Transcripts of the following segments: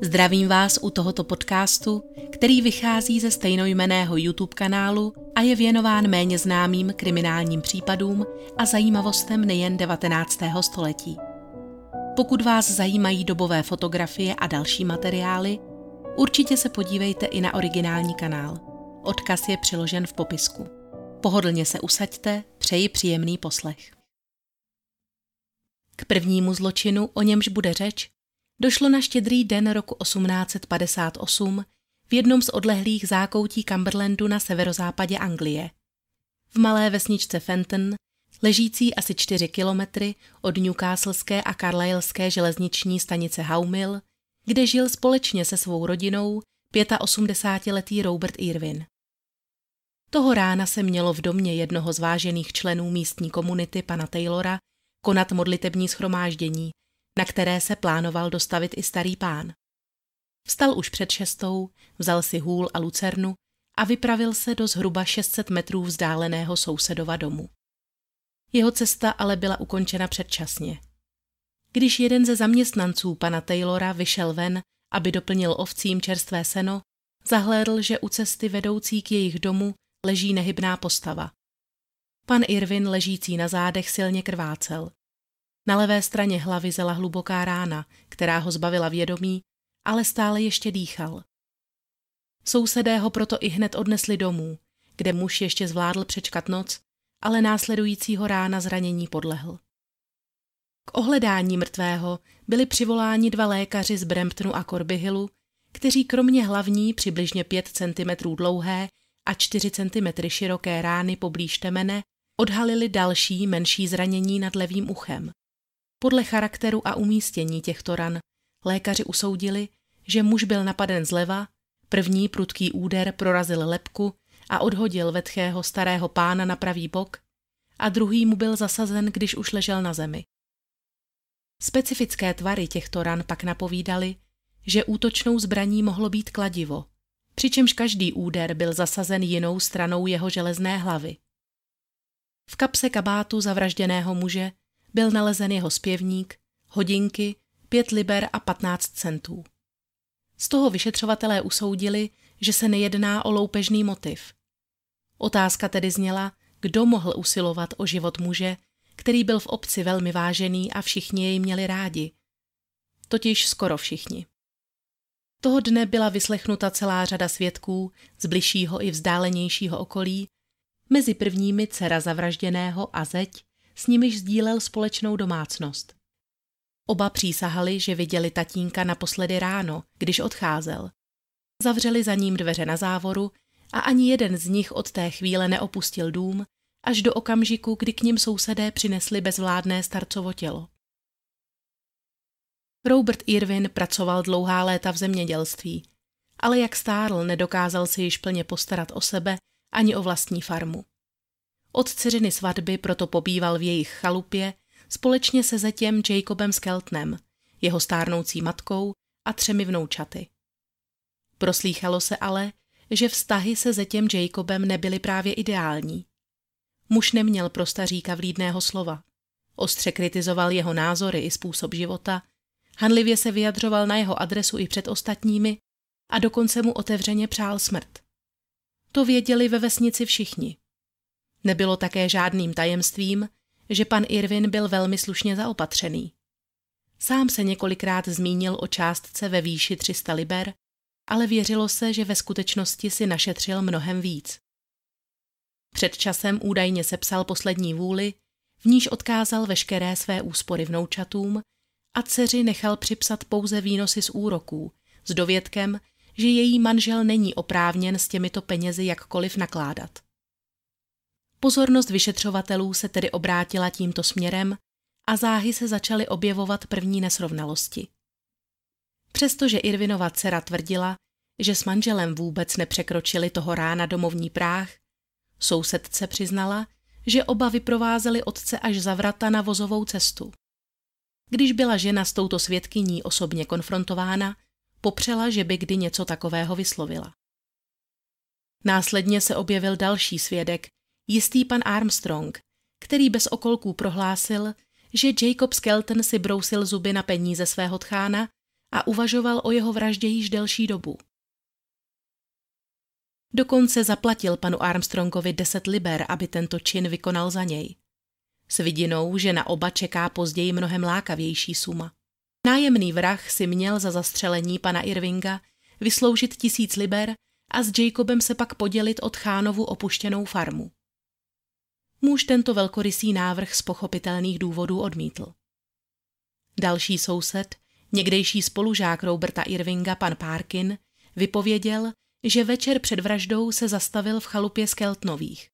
Zdravím vás u tohoto podcastu, který vychází ze stejnojmeného YouTube kanálu a je věnován méně známým kriminálním případům a zajímavostem nejen 19. století. Pokud vás zajímají dobové fotografie a další materiály, určitě se podívejte i na originální kanál. Odkaz je přiložen v popisku. Pohodlně se usaďte, přeji příjemný poslech. K prvnímu zločinu, o němž bude řeč, došlo na štědrý den roku 1858 v jednom z odlehlých zákoutí Cumberlandu na severozápadě Anglie. V malé vesničce Fenton, ležící asi 4 kilometry od Newcastleské a Carlisleské železniční stanice Howmill, kde žil společně se svou rodinou 85-letý Robert Irwin. Toho rána se mělo v domě jednoho z vážených členů místní komunity pana Taylora konat modlitební schromáždění, na které se plánoval dostavit i starý pán. Vstal už před šestou, vzal si hůl a lucernu a vypravil se do zhruba 600 metrů vzdáleného sousedova domu. Jeho cesta ale byla ukončena předčasně. Když jeden ze zaměstnanců pana Taylora vyšel ven, aby doplnil ovcím čerstvé seno, zahlédl, že u cesty vedoucí k jejich domu leží nehybná postava. Pan Irvin ležící na zádech silně krvácel. Na levé straně hlavy zela hluboká rána, která ho zbavila vědomí, ale stále ještě dýchal. Sousedé ho proto i hned odnesli domů, kde muž ještě zvládl přečkat noc, ale následujícího rána zranění podlehl. K ohledání mrtvého byli přivoláni dva lékaři z Bramptonu a Corby Hillu, kteří kromě hlavní přibližně 5 cm dlouhé a 4 cm široké rány poblíž temene odhalili další menší zranění nad levým uchem. Podle charakteru a umístění těchto ran lékaři usoudili, že muž byl napaden zleva, první prudký úder prorazil lepku a odhodil vetchého starého pána na pravý bok a druhý mu byl zasazen, když už ležel na zemi. Specifické tvary těchto ran pak napovídaly, že útočnou zbraní mohlo být kladivo, přičemž každý úder byl zasazen jinou stranou jeho železné hlavy. V kapse kabátu zavražděného muže byl nalezen jeho zpěvník, hodinky, pět liber a patnáct centů. Z toho vyšetřovatelé usoudili, že se nejedná o loupežný motiv. Otázka tedy zněla, kdo mohl usilovat o život muže, který byl v obci velmi vážený a všichni jej měli rádi. Totiž skoro všichni. Toho dne byla vyslechnuta celá řada svědků z bližšího i vzdálenějšího okolí, mezi prvními dcera zavražděného a zeď, s nimiž sdílel společnou domácnost. Oba přísahali, že viděli tatínka naposledy ráno, když odcházel. Zavřeli za ním dveře na závoru a ani jeden z nich od té chvíle neopustil dům, až do okamžiku, kdy k ním sousedé přinesli bezvládné starcovo tělo. Robert Irwin pracoval dlouhá léta v zemědělství, ale jak stárl, nedokázal si již plně postarat o sebe ani o vlastní farmu. Od dceřiny svatby proto pobýval v jejich chalupě společně se zetěm Jacobem Skeltnem, jeho stárnoucí matkou a třemi vnoučaty. Proslýchalo se ale, že vztahy se zetěm Jacobem nebyly právě ideální. Muž neměl pro staříka vlídného slova. Ostře kritizoval jeho názory i způsob života, hanlivě se vyjadřoval na jeho adresu i před ostatními a dokonce mu otevřeně přál smrt. To věděli ve vesnici všichni. Nebylo také žádným tajemstvím, že pan Irvin byl velmi slušně zaopatřený. Sám se několikrát zmínil o částce ve výši 300 liber, ale věřilo se, že ve skutečnosti si našetřil mnohem víc. Před časem údajně sepsal poslední vůli, v níž odkázal veškeré své úspory vnoučatům a dceři nechal připsat pouze výnosy z úroků, s dovědkem, že její manžel není oprávněn s těmito penězi jakkoliv nakládat. Pozornost vyšetřovatelů se tedy obrátila tímto směrem a záhy se začaly objevovat první nesrovnalosti. Přestože Irvinova dcera tvrdila, že s manželem vůbec nepřekročili toho rána domovní práh, sousedce přiznala, že oba vyprovázeli otce až za vrata na vozovou cestu. Když byla žena s touto svědkyní osobně konfrontována, popřela, že by kdy něco takového vyslovila. Následně se objevil další svědek, jistý pan Armstrong, který bez okolků prohlásil, že Jacob Skelton si brousil zuby na peníze svého tchána a uvažoval o jeho vraždě již delší dobu. Dokonce zaplatil panu Armstrongovi 10 liber, aby tento čin vykonal za něj. S vidinou, že na oba čeká později mnohem lákavější suma. Nájemný vrah si měl za zastřelení pana Irvinga vysloužit tisíc liber a s Jacobem se pak podělit od chánovu opuštěnou farmu. Muž tento velkorysý návrh z pochopitelných důvodů odmítl. Další soused, někdejší spolužák Roberta Irvinga, pan Parkin, vypověděl, že večer před vraždou se zastavil v chalupě Skeltnových.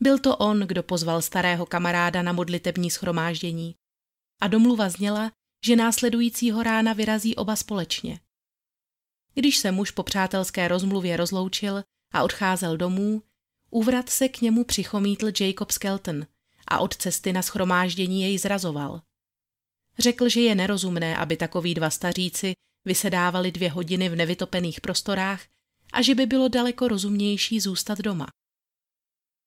Byl to on, kdo pozval starého kamaráda na modlitební schromáždění a domluva zněla, že následujícího rána vyrazí oba společně. Když se muž po přátelské rozmluvě rozloučil a odcházel domů, uvrat se k němu přichomítl Jacob Skelton a od cesty na schromáždění jej zrazoval. Řekl, že je nerozumné, aby takoví dva staříci vysedávali dvě hodiny v nevytopených prostorách a že by bylo daleko rozumnější zůstat doma.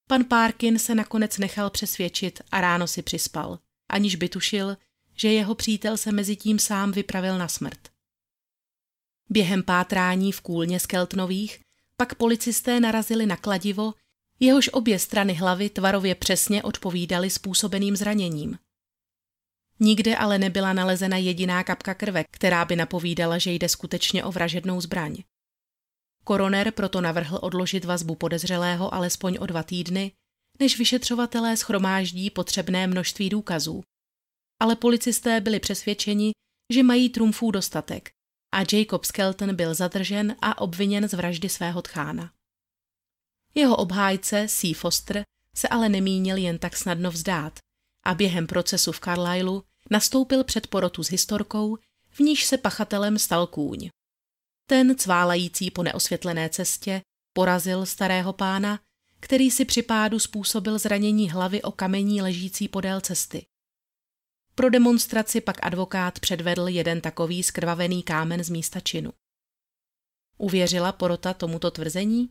Pan Parkin se nakonec nechal přesvědčit a ráno si přispal, aniž by tušil, že jeho přítel se mezi tím sám vypravil na smrt. Během pátrání v kůlně Skeltnových pak policisté narazili na kladivo, jehož obě strany hlavy tvarově přesně odpovídaly způsobeným zraněním. Nikde ale nebyla nalezena jediná kapka krve, která by napovídala, že jde skutečně o vražednou zbraň. Koroner proto navrhl odložit vazbu podezřelého alespoň o dva týdny, než vyšetřovatelé schromáždí potřebné množství důkazů. Ale policisté byli přesvědčeni, že mají trumfů dostatek a Jacob Skelton byl zadržen a obviněn z vraždy svého tchána. Jeho obhájce, C. Foster, se ale nemínil jen tak snadno vzdát a během procesu v Carlisle nastoupil před porotu s historkou, v níž se pachatelem stal kůň. Ten, cválající po neosvětlené cestě, porazil starého pána, který si při pádu způsobil zranění hlavy o kamení ležící podél cesty. Pro demonstraci pak advokát předvedl jeden takový skrvavený kámen z místa činu. Uvěřila porota tomuto tvrzení?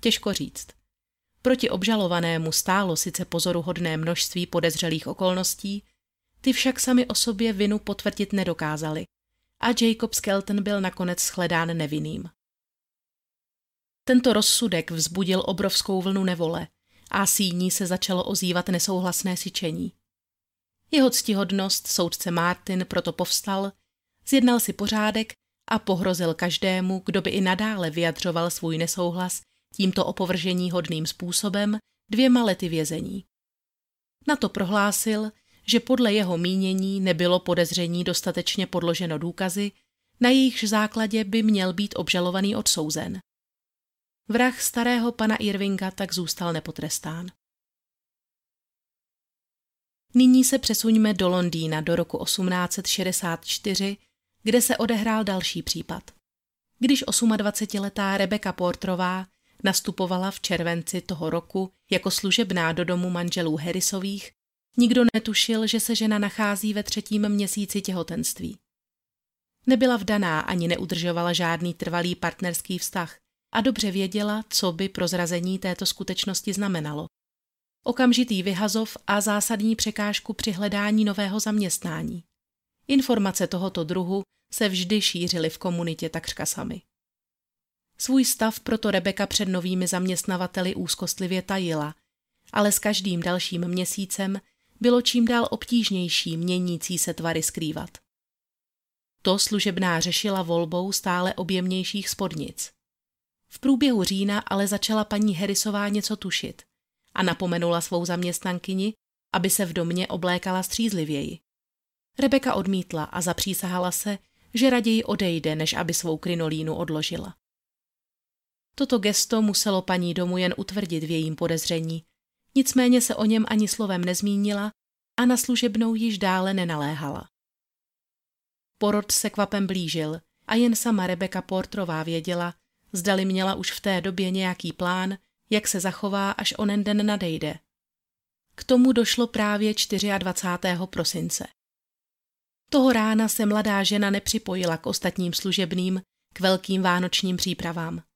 Těžko říct. Proti obžalovanému stálo sice pozoruhodné množství podezřelých okolností, ty však sami o sobě vinu potvrdit nedokázali a Jacob Skelton byl nakonec shledán nevinným. Tento rozsudek vzbudil obrovskou vlnu nevole a síní se začalo ozývat nesouhlasné syčení. Jeho ctihodnost, soudce Martin, proto povstal, zjednal si pořádek a pohrozil každému, kdo by i nadále vyjadřoval svůj nesouhlas tímto opovržení hodným způsobem dvěma lety vězení. Na to prohlásil, že podle jeho mínění nebylo podezření dostatečně podloženo důkazy, na jejichž základě by měl být obžalovaný odsouzen. Vrah starého pana Irvinga tak zůstal nepotrestán. Nyní se přesuňme do Londýna do roku 1864, kde se odehrál další případ. Když 28-letá Rebecca Portrová nastupovala v červenci toho roku jako služebná do domu manželů Harrisových, nikdo netušil, že se žena nachází ve třetím měsíci těhotenství. Nebyla vdaná ani neudržovala žádný trvalý partnerský vztah a dobře věděla, co by prozrazení této skutečnosti znamenalo okamžitý vyhazov a zásadní překážku při hledání nového zaměstnání. Informace tohoto druhu se vždy šířily v komunitě takřka sami. Svůj stav proto Rebeka před novými zaměstnavateli úzkostlivě tajila, ale s každým dalším měsícem bylo čím dál obtížnější měnící se tvary skrývat. To služebná řešila volbou stále objemnějších spodnic. V průběhu října ale začala paní Harrisová něco tušit a napomenula svou zaměstnankyni, aby se v domě oblékala střízlivěji. Rebeka odmítla a zapřísahala se, že raději odejde, než aby svou krinolínu odložila. Toto gesto muselo paní domu jen utvrdit v jejím podezření, nicméně se o něm ani slovem nezmínila a na služebnou již dále nenaléhala. Porod se kvapem blížil a jen sama Rebeka Portrová věděla, zdali měla už v té době nějaký plán, jak se zachová, až onen den nadejde. K tomu došlo právě 24. prosince. Toho rána se mladá žena nepřipojila k ostatním služebným, k velkým vánočním přípravám.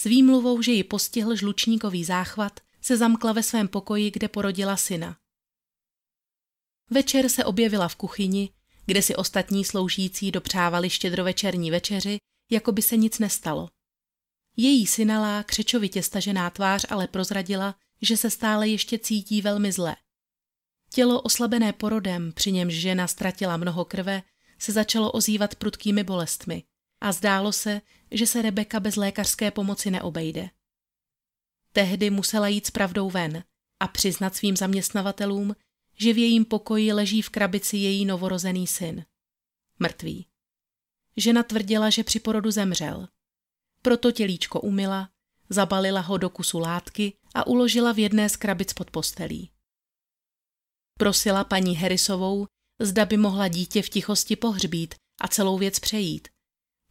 S výmluvou, že ji postihl žlučníkový záchvat, se zamkla ve svém pokoji, kde porodila syna. Večer se objevila v kuchyni, kde si ostatní sloužící dopřávali štědrovečerní večeři, jako by se nic nestalo. Její synalá, křečovitě stažená tvář ale prozradila, že se stále ještě cítí velmi zle. Tělo oslabené porodem, při němž žena ztratila mnoho krve, se začalo ozývat prudkými bolestmi a zdálo se, že se Rebeka bez lékařské pomoci neobejde. Tehdy musela jít s pravdou ven a přiznat svým zaměstnavatelům, že v jejím pokoji leží v krabici její novorozený syn. Mrtvý. Žena tvrdila, že při porodu zemřel. Proto tělíčko umila, zabalila ho do kusu látky a uložila v jedné z krabic pod postelí. Prosila paní Harrisovou, zda by mohla dítě v tichosti pohřbít a celou věc přejít.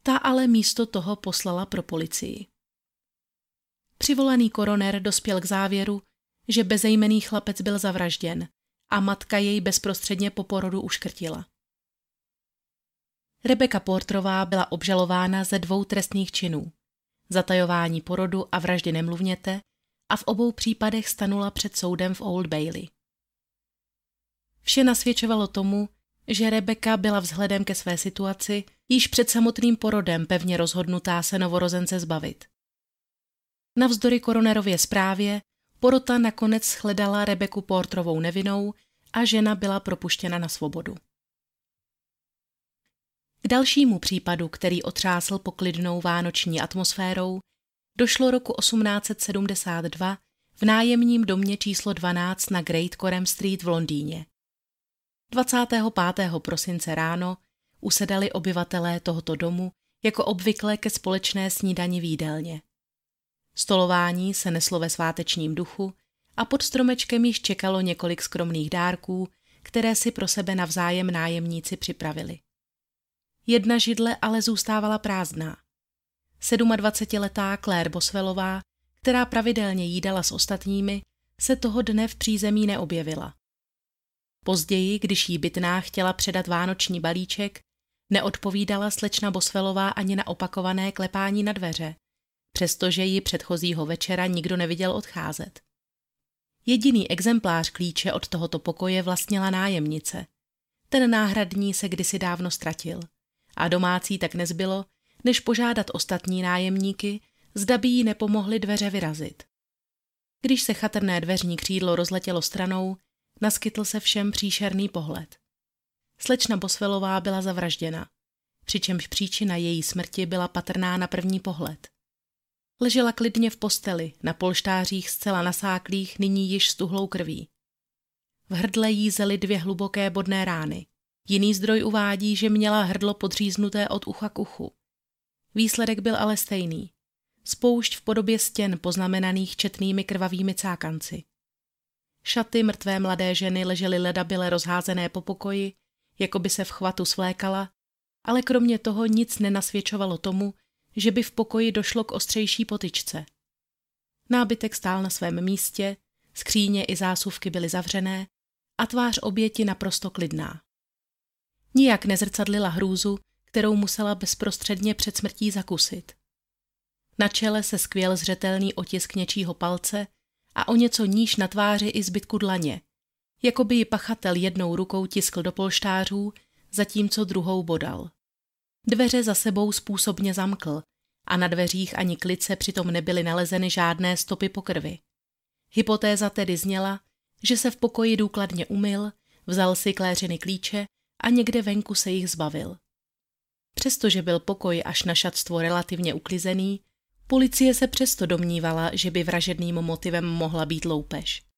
Ta ale místo toho poslala pro policii. Přivolaný koroner dospěl k závěru, že bezejmený chlapec byl zavražděn a matka jej bezprostředně po porodu uškrtila. Rebeka Portrová byla obžalována ze dvou trestných činů. Zatajování porodu a vraždy nemluvněte a v obou případech stanula před soudem v Old Bailey. Vše nasvědčovalo tomu, že Rebeka byla vzhledem ke své situaci již před samotným porodem pevně rozhodnutá se novorozence zbavit. Navzdory koronerově zprávě porota nakonec shledala Rebeku Portrovou nevinou a žena byla propuštěna na svobodu. K dalšímu případu, který otřásl poklidnou vánoční atmosférou, došlo roku 1872 v nájemním domě číslo 12 na Great Corem Street v Londýně. 25. prosince ráno usedali obyvatelé tohoto domu jako obvykle ke společné snídani v jídelně. Stolování se neslo ve svátečním duchu a pod stromečkem již čekalo několik skromných dárků, které si pro sebe navzájem nájemníci připravili. Jedna židle ale zůstávala prázdná. 27-letá Claire Bosvelová, která pravidelně jídala s ostatními, se toho dne v přízemí neobjevila. Později, když jí bytná chtěla předat vánoční balíček, neodpovídala slečna Bosvelová ani na opakované klepání na dveře, přestože ji předchozího večera nikdo neviděl odcházet. Jediný exemplář klíče od tohoto pokoje vlastnila nájemnice. Ten náhradní se kdysi dávno ztratil a domácí tak nezbylo, než požádat ostatní nájemníky, zda by jí nepomohli dveře vyrazit. Když se chatrné dveřní křídlo rozletělo stranou, naskytl se všem příšerný pohled. Slečna Bosvelová byla zavražděna, přičemž příčina její smrti byla patrná na první pohled. Ležela klidně v posteli, na polštářích zcela nasáklých, nyní již stuhlou krví. V hrdle jí zely dvě hluboké bodné rány. Jiný zdroj uvádí, že měla hrdlo podříznuté od ucha k uchu. Výsledek byl ale stejný. Spoušť v podobě stěn poznamenaných četnými krvavými cákanci. Šaty mrtvé mladé ženy ležely ledabile rozházené po pokoji, jako by se v chvatu svlékala, ale kromě toho nic nenasvědčovalo tomu, že by v pokoji došlo k ostřejší potyčce. Nábytek stál na svém místě, skříně i zásuvky byly zavřené a tvář oběti naprosto klidná. Nijak nezrcadlila hrůzu, kterou musela bezprostředně před smrtí zakusit. Na čele se skvěl zřetelný otisk něčího palce a o něco níž na tváři i zbytku dlaně, jako by ji pachatel jednou rukou tiskl do polštářů, zatímco druhou bodal. Dveře za sebou způsobně zamkl a na dveřích ani klice přitom nebyly nalezeny žádné stopy po krvi. Hypotéza tedy zněla, že se v pokoji důkladně umyl, vzal si kléřiny klíče a někde venku se jich zbavil. Přestože byl pokoj až na šatstvo relativně uklizený, policie se přesto domnívala, že by vražedným motivem mohla být loupež.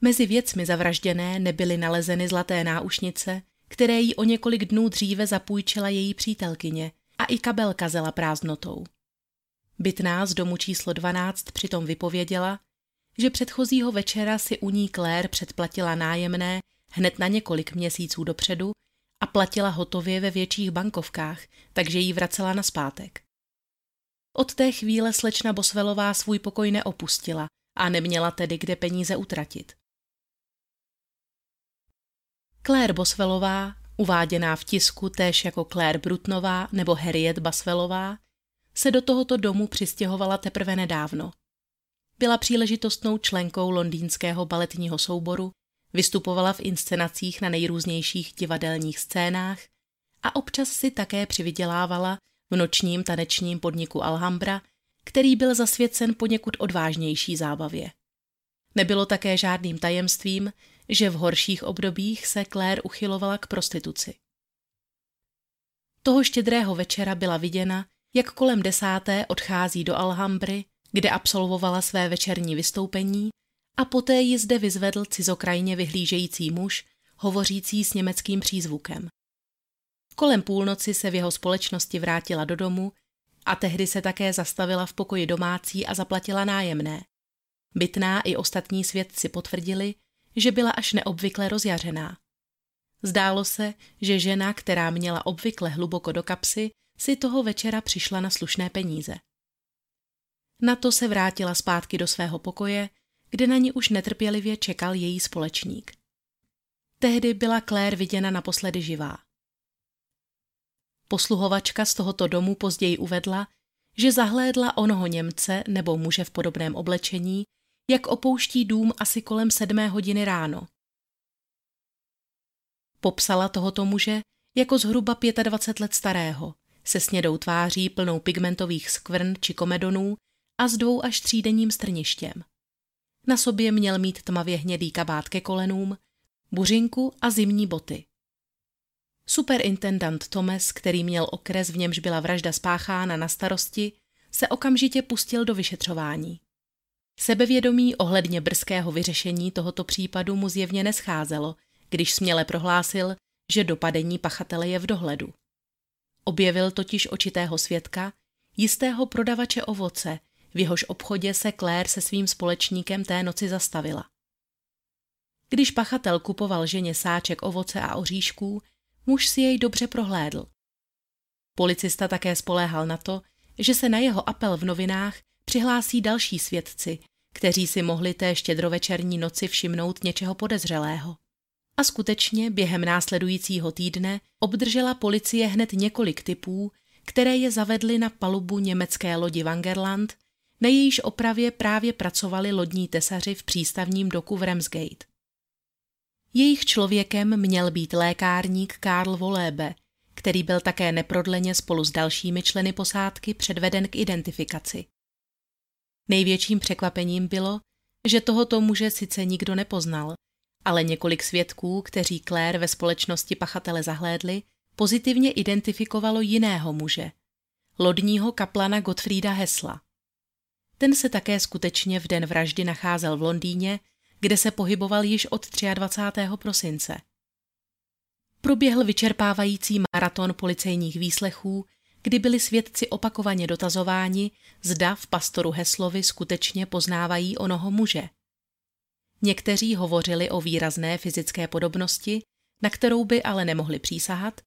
Mezi věcmi zavražděné nebyly nalezeny zlaté náušnice, které jí o několik dnů dříve zapůjčila její přítelkyně a i kabelka zela prázdnotou. Bytná z domu číslo 12 přitom vypověděla, že předchozího večera si u ní Claire předplatila nájemné hned na několik měsíců dopředu a platila hotově ve větších bankovkách, takže jí vracela na zpátek. Od té chvíle slečna Bosvelová svůj pokoj neopustila a neměla tedy kde peníze utratit. Claire Bosvelová, uváděná v tisku též jako Claire Brutnová nebo Harriet Basvelová, se do tohoto domu přistěhovala teprve nedávno. Byla příležitostnou členkou londýnského baletního souboru, Vystupovala v inscenacích na nejrůznějších divadelních scénách a občas si také přivydělávala v nočním tanečním podniku Alhambra, který byl zasvěcen poněkud odvážnější zábavě. Nebylo také žádným tajemstvím, že v horších obdobích se Claire uchylovala k prostituci. Toho štědrého večera byla viděna, jak kolem desáté odchází do Alhambry, kde absolvovala své večerní vystoupení a poté ji zde vyzvedl cizokrajně vyhlížející muž, hovořící s německým přízvukem. Kolem půlnoci se v jeho společnosti vrátila do domu a tehdy se také zastavila v pokoji domácí a zaplatila nájemné. Bytná i ostatní svědci potvrdili, že byla až neobvykle rozjařená. Zdálo se, že žena, která měla obvykle hluboko do kapsy, si toho večera přišla na slušné peníze. Na to se vrátila zpátky do svého pokoje, kde na ní už netrpělivě čekal její společník. Tehdy byla Claire viděna naposledy živá. Posluhovačka z tohoto domu později uvedla, že zahlédla onoho Němce nebo muže v podobném oblečení, jak opouští dům asi kolem sedmé hodiny ráno. Popsala tohoto muže jako zhruba 25 let starého, se snědou tváří plnou pigmentových skvrn či komedonů a s dvou až třídenním strništěm. Na sobě měl mít tmavě hnědý kabát ke kolenům, buřinku a zimní boty. Superintendant Thomas, který měl okres, v němž byla vražda spáchána na starosti, se okamžitě pustil do vyšetřování. Sebevědomí ohledně brzkého vyřešení tohoto případu mu zjevně nescházelo, když směle prohlásil, že dopadení pachatele je v dohledu. Objevil totiž očitého svědka, jistého prodavače ovoce, v jehož obchodě se Claire se svým společníkem té noci zastavila. Když pachatel kupoval ženě sáček ovoce a oříšků, muž si jej dobře prohlédl. Policista také spoléhal na to, že se na jeho apel v novinách přihlásí další svědci, kteří si mohli té štědrovečerní noci všimnout něčeho podezřelého. A skutečně během následujícího týdne obdržela policie hned několik typů, které je zavedly na palubu německé lodi Wangerland, na jejíž opravě právě pracovali lodní tesaři v přístavním doku v Ramsgate. Jejich člověkem měl být lékárník Karl Volébe, který byl také neprodleně spolu s dalšími členy posádky předveden k identifikaci. Největším překvapením bylo, že tohoto muže sice nikdo nepoznal, ale několik svědků, kteří Claire ve společnosti pachatele zahlédli, pozitivně identifikovalo jiného muže, lodního kaplana Gottfrieda Hesla. Ten se také skutečně v den vraždy nacházel v Londýně, kde se pohyboval již od 23. prosince. Proběhl vyčerpávající maraton policejních výslechů, kdy byli svědci opakovaně dotazováni, zda v pastoru Heslovi skutečně poznávají onoho muže. Někteří hovořili o výrazné fyzické podobnosti, na kterou by ale nemohli přísahat,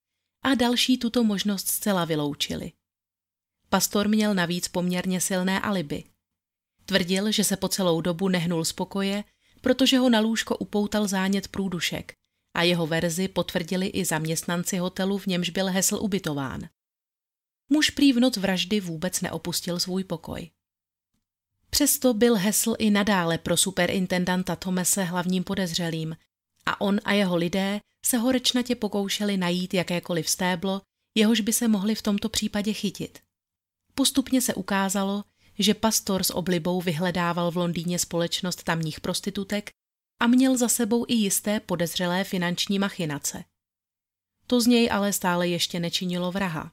a další tuto možnost zcela vyloučili. Pastor měl navíc poměrně silné alibi. Tvrdil, že se po celou dobu nehnul z pokoje, protože ho na lůžko upoutal zánět průdušek a jeho verzi potvrdili i zaměstnanci hotelu, v němž byl Hesl ubytován. Muž prý v noc vraždy vůbec neopustil svůj pokoj. Přesto byl Hesl i nadále pro superintendanta Tomese hlavním podezřelým a on a jeho lidé se horečnatě pokoušeli najít jakékoliv stéblo, jehož by se mohli v tomto případě chytit. Postupně se ukázalo, že pastor s oblibou vyhledával v Londýně společnost tamních prostitutek a měl za sebou i jisté podezřelé finanční machinace. To z něj ale stále ještě nečinilo vraha.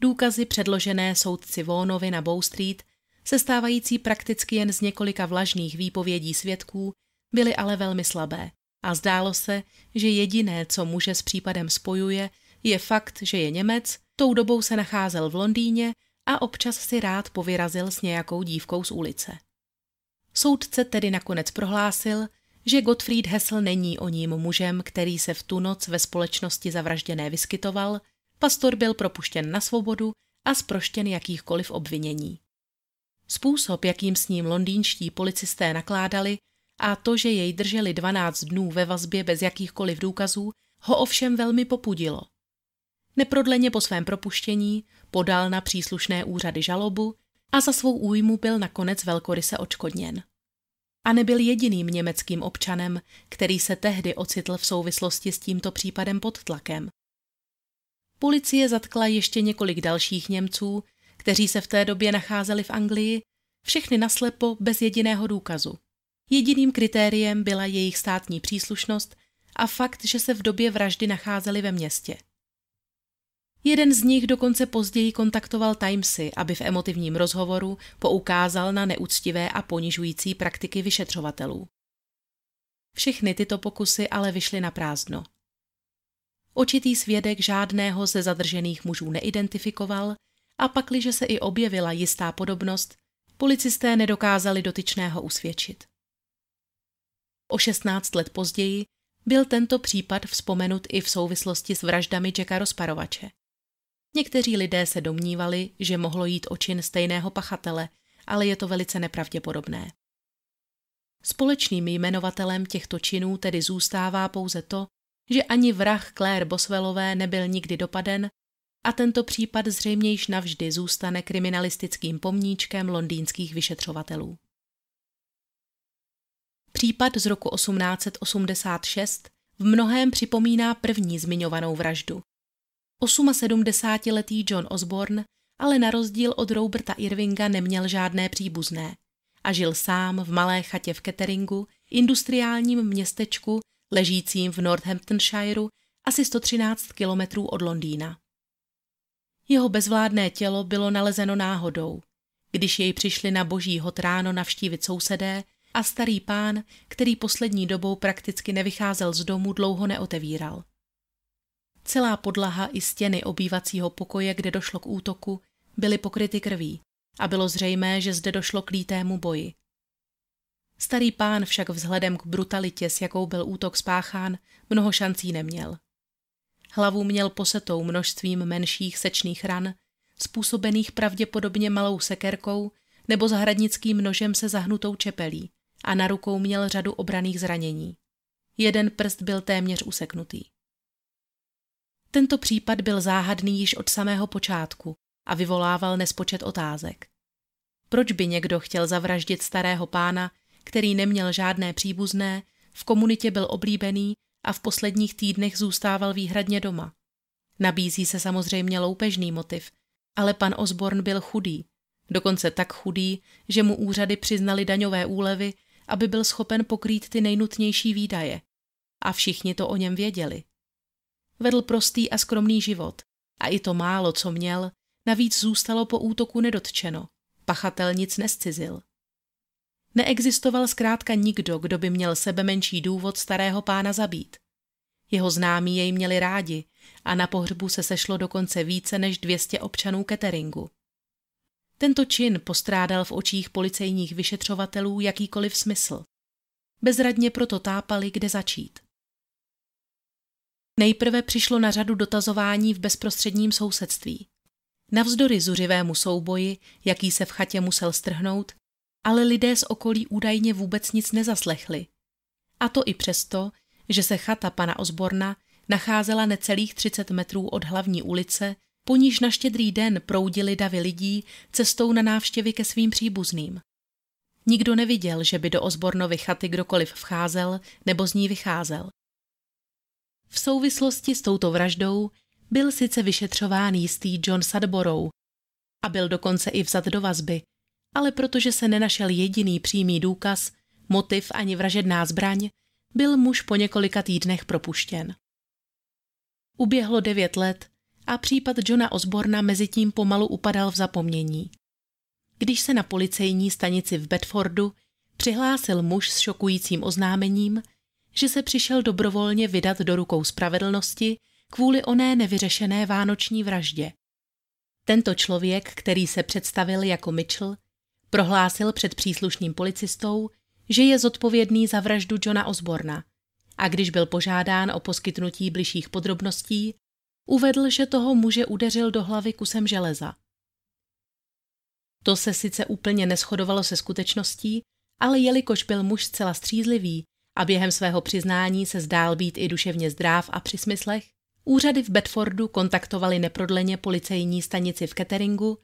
Důkazy předložené soudci Vónovi na Bow Street, sestávající prakticky jen z několika vlažných výpovědí svědků, byly ale velmi slabé a zdálo se, že jediné, co muže s případem spojuje, je fakt, že je Němec, tou dobou se nacházel v Londýně a občas si rád povyrazil s nějakou dívkou z ulice. Soudce tedy nakonec prohlásil, že Gottfried Hessel není o ním mužem, který se v tu noc ve společnosti zavražděné vyskytoval, pastor byl propuštěn na svobodu a zproštěn jakýchkoliv obvinění. Způsob, jakým s ním londýnští policisté nakládali a to, že jej drželi 12 dnů ve vazbě bez jakýchkoliv důkazů, ho ovšem velmi popudilo. Neprodleně po svém propuštění podal na příslušné úřady žalobu a za svou újmu byl nakonec velkoryse očkodněn. A nebyl jediným německým občanem, který se tehdy ocitl v souvislosti s tímto případem pod tlakem. Policie zatkla ještě několik dalších Němců, kteří se v té době nacházeli v Anglii, všechny naslepo bez jediného důkazu. Jediným kritériem byla jejich státní příslušnost a fakt, že se v době vraždy nacházeli ve městě. Jeden z nich dokonce později kontaktoval Timesy, aby v emotivním rozhovoru poukázal na neúctivé a ponižující praktiky vyšetřovatelů. Všechny tyto pokusy ale vyšly na prázdno. Očitý svědek žádného ze zadržených mužů neidentifikoval a pakliže se i objevila jistá podobnost, policisté nedokázali dotyčného usvědčit. O 16 let později byl tento případ vzpomenut i v souvislosti s vraždami Jacka Rozparovače. Někteří lidé se domnívali, že mohlo jít o čin stejného pachatele, ale je to velice nepravděpodobné. Společným jmenovatelem těchto činů tedy zůstává pouze to, že ani vrah Claire Boswellové nebyl nikdy dopaden a tento případ zřejmě již navždy zůstane kriminalistickým pomníčkem londýnských vyšetřovatelů. Případ z roku 1886 v mnohém připomíná první zmiňovanou vraždu. 78-letý John Osborne ale na rozdíl od Roberta Irvinga neměl žádné příbuzné a žil sám v malé chatě v Ketteringu, industriálním městečku ležícím v Northamptonshireu asi 113 kilometrů od Londýna. Jeho bezvládné tělo bylo nalezeno náhodou, když jej přišli na boží hod ráno navštívit sousedé a starý pán, který poslední dobou prakticky nevycházel z domu, dlouho neotevíral. Celá podlaha i stěny obývacího pokoje, kde došlo k útoku, byly pokryty krví a bylo zřejmé, že zde došlo k lítému boji. Starý pán však vzhledem k brutalitě, s jakou byl útok spáchán, mnoho šancí neměl. Hlavu měl posetou množstvím menších sečných ran, způsobených pravděpodobně malou sekerkou nebo zahradnickým nožem se zahnutou čepelí a na rukou měl řadu obraných zranění. Jeden prst byl téměř useknutý. Tento případ byl záhadný již od samého počátku a vyvolával nespočet otázek. Proč by někdo chtěl zavraždit starého pána, který neměl žádné příbuzné, v komunitě byl oblíbený a v posledních týdnech zůstával výhradně doma. Nabízí se samozřejmě loupežný motiv, ale pan Osborn byl chudý, dokonce tak chudý, že mu úřady přiznali daňové úlevy, aby byl schopen pokrýt ty nejnutnější výdaje. A všichni to o něm věděli. Vedl prostý a skromný život a i to málo, co měl, navíc zůstalo po útoku nedotčeno. Pachatel nic nescizil. Neexistoval zkrátka nikdo, kdo by měl sebe menší důvod starého pána zabít. Jeho známí jej měli rádi a na pohřbu se sešlo dokonce více než 200 občanů Ketteringu. Tento čin postrádal v očích policejních vyšetřovatelů jakýkoliv smysl. Bezradně proto tápali, kde začít. Nejprve přišlo na řadu dotazování v bezprostředním sousedství. Navzdory zuřivému souboji, jaký se v chatě musel strhnout, ale lidé z okolí údajně vůbec nic nezaslechli. A to i přesto, že se chata pana Osborna nacházela necelých 30 metrů od hlavní ulice, po níž na štědrý den proudili davy lidí cestou na návštěvy ke svým příbuzným. Nikdo neviděl, že by do Osbornovy chaty kdokoliv vcházel nebo z ní vycházel. V souvislosti s touto vraždou byl sice vyšetřován jistý John Sadborough a byl dokonce i vzat do vazby, ale protože se nenašel jediný přímý důkaz, motiv ani vražedná zbraň, byl muž po několika týdnech propuštěn. Uběhlo devět let a případ Johna Osborna mezitím pomalu upadal v zapomnění. Když se na policejní stanici v Bedfordu přihlásil muž s šokujícím oznámením, že se přišel dobrovolně vydat do rukou spravedlnosti kvůli oné nevyřešené vánoční vraždě. Tento člověk, který se představil jako Mitchell, Prohlásil před příslušným policistou, že je zodpovědný za vraždu Johna Osborna a když byl požádán o poskytnutí bližších podrobností, uvedl, že toho muže udeřil do hlavy kusem železa. To se sice úplně neschodovalo se skutečností, ale jelikož byl muž zcela střízlivý a během svého přiznání se zdál být i duševně zdráv a při smyslech, úřady v Bedfordu kontaktovali neprodleně policejní stanici v Ketteringu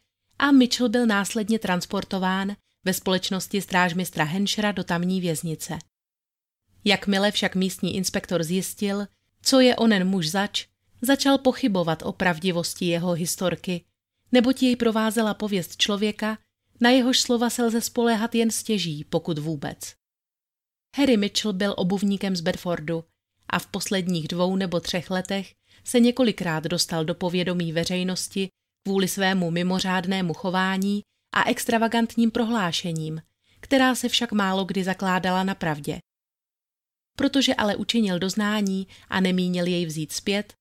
a Mitchell byl následně transportován ve společnosti strážmistra Henšera do tamní věznice. Jakmile však místní inspektor zjistil, co je onen muž zač, začal pochybovat o pravdivosti jeho historky, neboť jej provázela pověst člověka, na jehož slova se lze spoléhat jen stěží, pokud vůbec. Harry Mitchell byl obuvníkem z Bedfordu a v posledních dvou nebo třech letech se několikrát dostal do povědomí veřejnosti kvůli svému mimořádnému chování a extravagantním prohlášením, která se však málo kdy zakládala na pravdě. Protože ale učinil doznání a nemínil jej vzít zpět,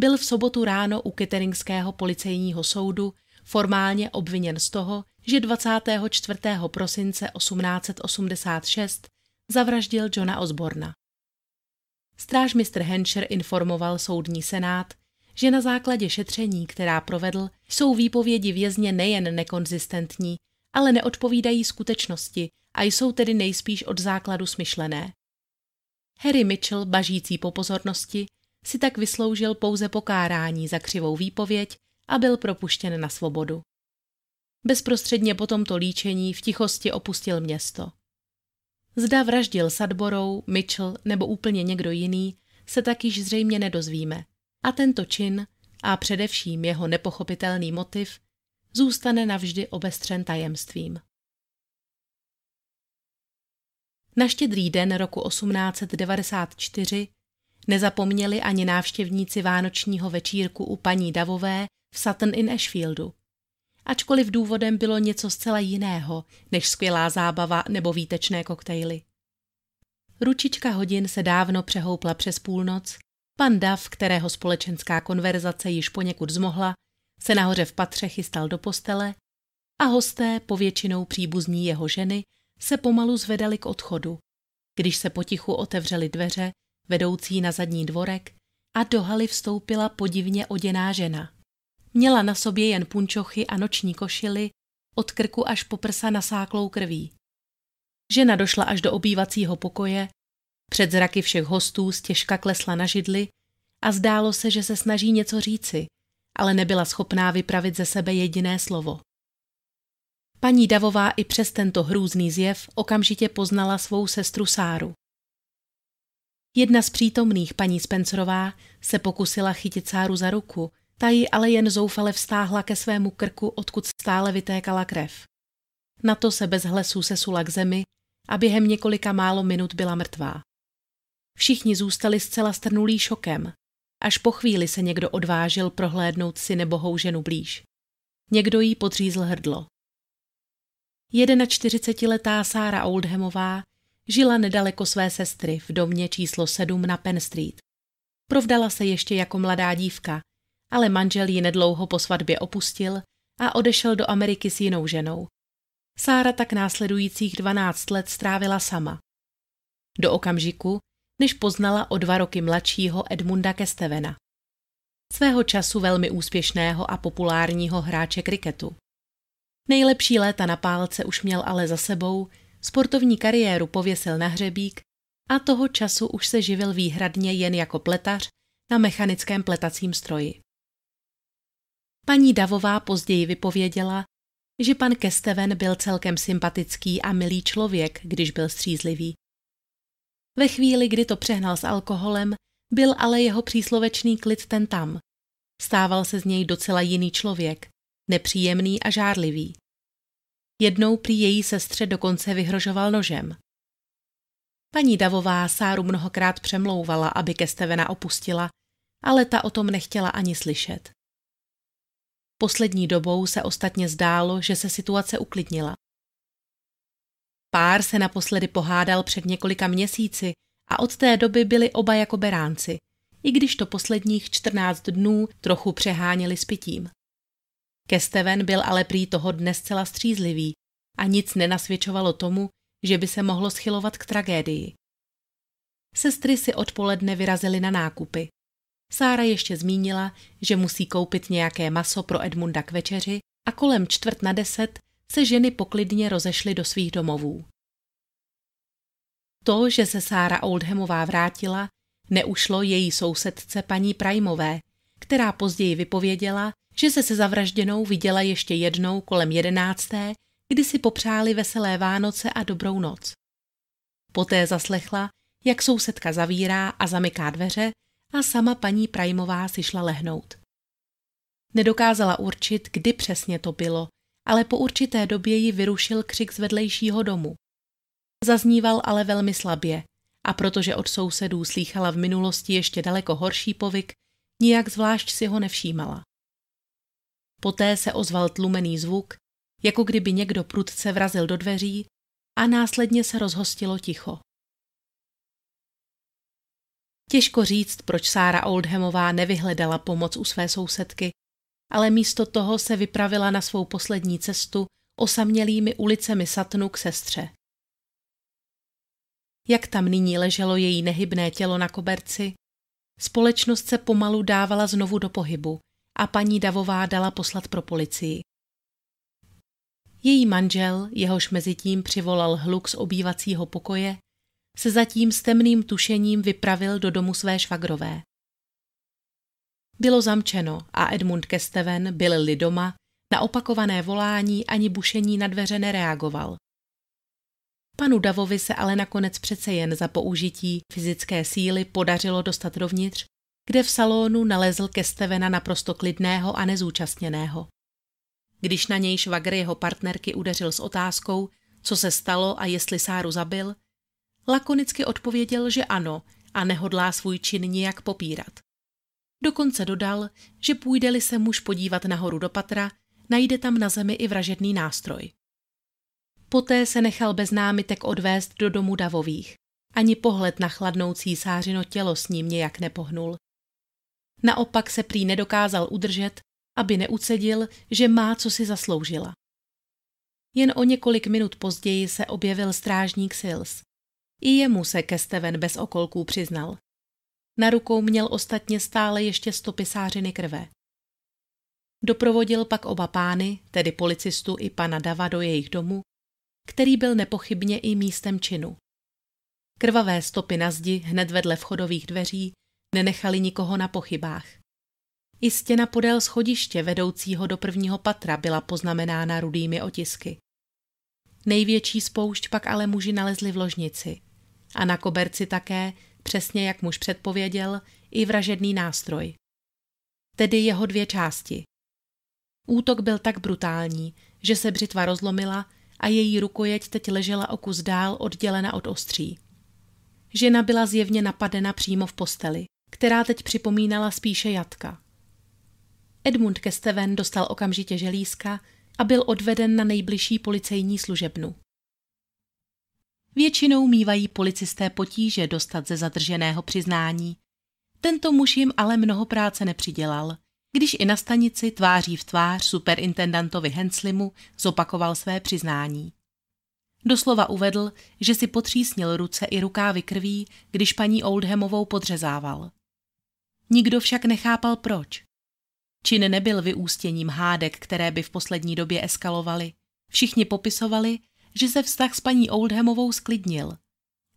byl v sobotu ráno u Ketteringského policejního soudu formálně obviněn z toho, že 24. prosince 1886 zavraždil Johna Osborna. Strážmistr Henscher informoval soudní senát, že na základě šetření, která provedl, jsou výpovědi vězně nejen nekonzistentní, ale neodpovídají skutečnosti a jsou tedy nejspíš od základu smyšlené. Harry Mitchell, bažící po pozornosti, si tak vysloužil pouze pokárání za křivou výpověď a byl propuštěn na svobodu. Bezprostředně po tomto líčení v tichosti opustil město. Zda vraždil Sadborou, Mitchell nebo úplně někdo jiný, se tak již zřejmě nedozvíme. A tento čin, a především jeho nepochopitelný motiv, zůstane navždy obestřen tajemstvím. Na štědrý den roku 1894 nezapomněli ani návštěvníci vánočního večírku u paní Davové v Sutton in Ashfieldu. Ačkoliv důvodem bylo něco zcela jiného, než skvělá zábava nebo výtečné koktejly. Ručička hodin se dávno přehoupla přes půlnoc, pan Dav, kterého společenská konverzace již poněkud zmohla, se nahoře v patře chystal do postele a hosté, povětšinou příbuzní jeho ženy, se pomalu zvedali k odchodu, když se potichu otevřely dveře, vedoucí na zadní dvorek, a do haly vstoupila podivně oděná žena. Měla na sobě jen punčochy a noční košily, od krku až po prsa nasáklou krví. Žena došla až do obývacího pokoje, před zraky všech hostů stěžka klesla na židli a zdálo se, že se snaží něco říci, ale nebyla schopná vypravit ze sebe jediné slovo. Paní Davová i přes tento hrůzný zjev okamžitě poznala svou sestru Sáru. Jedna z přítomných, paní Spencerová, se pokusila chytit Sáru za ruku, ta ji ale jen zoufale vstáhla ke svému krku, odkud stále vytékala krev. Na to se bez hlesů sesula k zemi a během několika málo minut byla mrtvá. Všichni zůstali zcela strnulí šokem. Až po chvíli se někdo odvážil prohlédnout si nebohou ženu blíž. Někdo jí podřízl hrdlo. 41-letá Sára Oldhamová žila nedaleko své sestry v domě číslo 7 na Penn Street. Provdala se ještě jako mladá dívka, ale manžel ji nedlouho po svatbě opustil a odešel do Ameriky s jinou ženou. Sára tak následujících 12 let strávila sama. Do okamžiku, než poznala o dva roky mladšího Edmunda Kestevena. Svého času velmi úspěšného a populárního hráče kriketu. Nejlepší léta na pálce už měl ale za sebou, sportovní kariéru pověsil na hřebík a toho času už se živil výhradně jen jako pletař na mechanickém pletacím stroji. Paní Davová později vypověděla, že pan Kesteven byl celkem sympatický a milý člověk, když byl střízlivý. Ve chvíli, kdy to přehnal s alkoholem, byl ale jeho příslovečný klid ten tam. Stával se z něj docela jiný člověk, nepříjemný a žárlivý. Jednou prý její sestře dokonce vyhrožoval nožem. Paní Davová Sáru mnohokrát přemlouvala, aby Kestevena opustila, ale ta o tom nechtěla ani slyšet. Poslední dobou se ostatně zdálo, že se situace uklidnila. Pár se naposledy pohádal před několika měsíci a od té doby byli oba jako beránci, i když to posledních 14 dnů trochu přeháněli s pitím. Kesteven byl ale prý toho dne zcela střízlivý a nic nenasvědčovalo tomu, že by se mohlo schylovat k tragédii. Sestry si odpoledne vyrazily na nákupy. Sára ještě zmínila, že musí koupit nějaké maso pro Edmunda k večeři a kolem čtvrt na deset se ženy poklidně rozešly do svých domovů. To, že se Sára Oldhamová vrátila, neušlo její sousedce paní Primové, která později vypověděla, že se se zavražděnou viděla ještě jednou kolem jedenácté, kdy si popřáli veselé Vánoce a dobrou noc. Poté zaslechla, jak sousedka zavírá a zamyká dveře a sama paní Prajmová si šla lehnout. Nedokázala určit, kdy přesně to bylo, ale po určité době ji vyrušil křik z vedlejšího domu. Zazníval ale velmi slabě a protože od sousedů slýchala v minulosti ještě daleko horší povyk, nijak zvlášť si ho nevšímala. Poté se ozval tlumený zvuk, jako kdyby někdo prudce vrazil do dveří a následně se rozhostilo ticho. Těžko říct, proč Sára Oldhamová nevyhledala pomoc u své sousedky, ale místo toho se vypravila na svou poslední cestu osamělými ulicemi Satnu k sestře. Jak tam nyní leželo její nehybné tělo na koberci, společnost se pomalu dávala znovu do pohybu a paní Davová dala poslat pro policii. Její manžel, jehož mezi tím přivolal hluk z obývacího pokoje, se zatím s temným tušením vypravil do domu své švagrové. Bylo zamčeno a Edmund Kesteven, byl-li doma, na opakované volání ani bušení na dveře nereagoval. Panu Davovi se ale nakonec přece jen za použití fyzické síly podařilo dostat dovnitř, kde v salonu nalezl Kestevena naprosto klidného a nezúčastněného. Když na něj švagr jeho partnerky udeřil s otázkou, co se stalo a jestli Sáru zabil, lakonicky odpověděl, že ano a nehodlá svůj čin nijak popírat. Dokonce dodal, že půjde-li se muž podívat nahoru do patra, najde tam na zemi i vražedný nástroj. Poté se nechal bez námitek odvést do domu davových. Ani pohled na chladnou císářino tělo s ním nějak nepohnul. Naopak se prý nedokázal udržet, aby neucedil, že má, co si zasloužila. Jen o několik minut později se objevil strážník Sils. I jemu se Kesteven bez okolků přiznal. Na rukou měl ostatně stále ještě stopy sářiny krve. Doprovodil pak oba pány, tedy policistu i pana Dava do jejich domu, který byl nepochybně i místem činu. Krvavé stopy na zdi hned vedle vchodových dveří nenechali nikoho na pochybách. I stěna podél schodiště vedoucího do prvního patra byla poznamenána rudými otisky. Největší spoušť pak ale muži nalezli v ložnici. A na koberci také, přesně jak muž předpověděl, i vražedný nástroj. Tedy jeho dvě části. Útok byl tak brutální, že se břitva rozlomila a její rukojeť teď ležela o kus dál oddělena od ostří. Žena byla zjevně napadena přímo v posteli, která teď připomínala spíše jatka. Edmund Kesteven dostal okamžitě želízka a byl odveden na nejbližší policejní služebnu. Většinou mývají policisté potíže dostat ze zadrženého přiznání. Tento muž jim ale mnoho práce nepřidělal, když i na stanici tváří v tvář superintendantovi Henslimu zopakoval své přiznání. Doslova uvedl, že si potřísnil ruce i rukávy krví, když paní Oldhamovou podřezával. Nikdo však nechápal proč. Čin nebyl vyústěním hádek, které by v poslední době eskalovaly. Všichni popisovali, že se vztah s paní Oldhamovou sklidnil.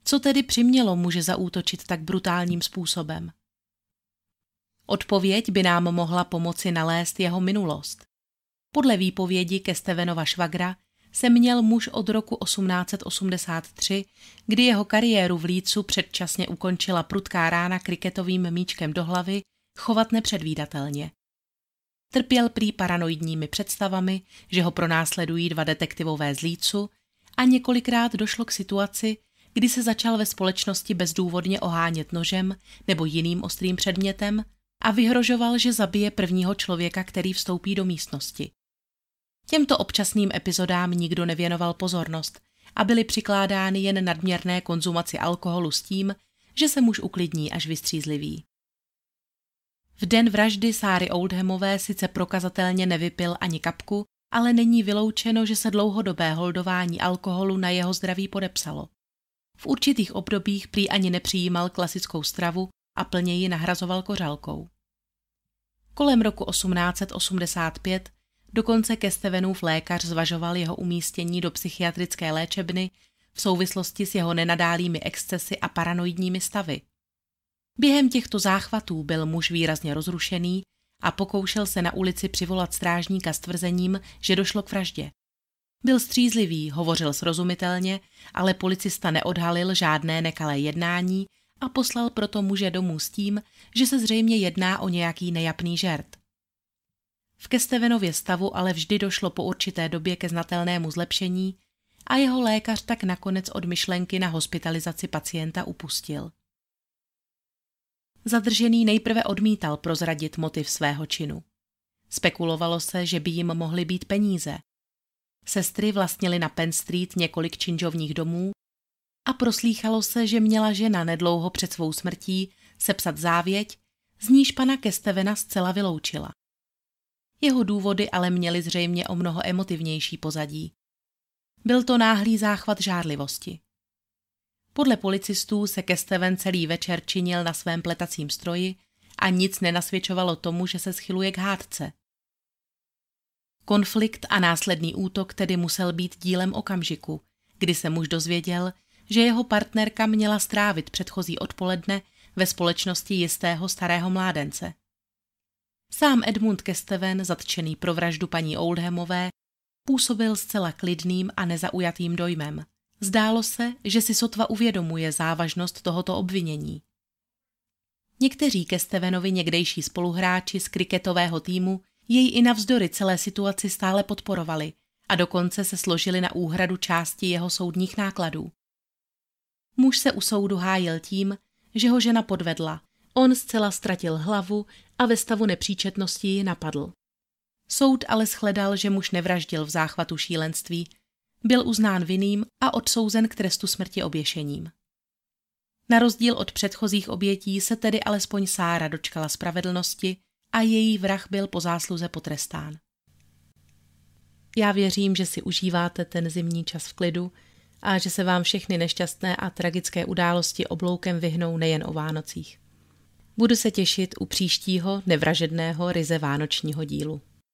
Co tedy přimělo muže zaútočit tak brutálním způsobem? Odpověď by nám mohla pomoci nalézt jeho minulost. Podle výpovědi ke Stevenova švagra se měl muž od roku 1883, kdy jeho kariéru v Lícu předčasně ukončila prudká rána kriketovým míčkem do hlavy, chovat nepředvídatelně. Trpěl prý paranoidními představami, že ho pronásledují dva detektivové z Lícu a několikrát došlo k situaci, kdy se začal ve společnosti bezdůvodně ohánět nožem nebo jiným ostrým předmětem a vyhrožoval, že zabije prvního člověka, který vstoupí do místnosti. Těmto občasným epizodám nikdo nevěnoval pozornost a byly přikládány jen nadměrné konzumaci alkoholu s tím, že se muž uklidní až vystřízlivý. V den vraždy Sáry Oldhamové sice prokazatelně nevypil ani kapku, ale není vyloučeno, že se dlouhodobé holdování alkoholu na jeho zdraví podepsalo. V určitých obdobích prý ani nepřijímal klasickou stravu a plně ji nahrazoval kořalkou. Kolem roku 1885 dokonce ke Stevenův lékař zvažoval jeho umístění do psychiatrické léčebny v souvislosti s jeho nenadálými excesy a paranoidními stavy. Během těchto záchvatů byl muž výrazně rozrušený a pokoušel se na ulici přivolat strážníka s tvrzením, že došlo k vraždě. Byl střízlivý, hovořil srozumitelně, ale policista neodhalil žádné nekalé jednání a poslal proto muže domů s tím, že se zřejmě jedná o nějaký nejapný žert. V Kestevenově stavu ale vždy došlo po určité době ke znatelnému zlepšení a jeho lékař tak nakonec od myšlenky na hospitalizaci pacienta upustil. Zadržený nejprve odmítal prozradit motiv svého činu. Spekulovalo se, že by jim mohly být peníze. Sestry vlastnily na Penn Street několik činžovních domů a proslýchalo se, že měla žena nedlouho před svou smrtí sepsat závěť, z níž pana Kestevena zcela vyloučila. Jeho důvody ale měly zřejmě o mnoho emotivnější pozadí. Byl to náhlý záchvat žárlivosti. Podle policistů se Kesteven celý večer činil na svém pletacím stroji a nic nenasvědčovalo tomu, že se schyluje k hádce. Konflikt a následný útok tedy musel být dílem okamžiku, kdy se muž dozvěděl, že jeho partnerka měla strávit předchozí odpoledne ve společnosti jistého starého mládence. Sám Edmund Kesteven, zatčený pro vraždu paní Oldhamové, působil zcela klidným a nezaujatým dojmem. Zdálo se, že si sotva uvědomuje závažnost tohoto obvinění. Někteří Kestevenovi někdejší spoluhráči z kriketového týmu jej i navzdory celé situaci stále podporovali a dokonce se složili na úhradu části jeho soudních nákladů. Muž se u soudu hájil tím, že ho žena podvedla. On zcela ztratil hlavu a ve stavu nepříčetnosti ji napadl. Soud ale shledal, že muž nevraždil v záchvatu šílenství, byl uznán vinným a odsouzen k trestu smrti oběšením. Na rozdíl od předchozích obětí se tedy alespoň Sára dočkala spravedlnosti a její vrah byl po zásluze potrestán. Já věřím, že si užíváte ten zimní čas v klidu a že se vám všechny nešťastné a tragické události obloukem vyhnou nejen o Vánocích. Budu se těšit u příštího nevražedného ryze vánočního dílu.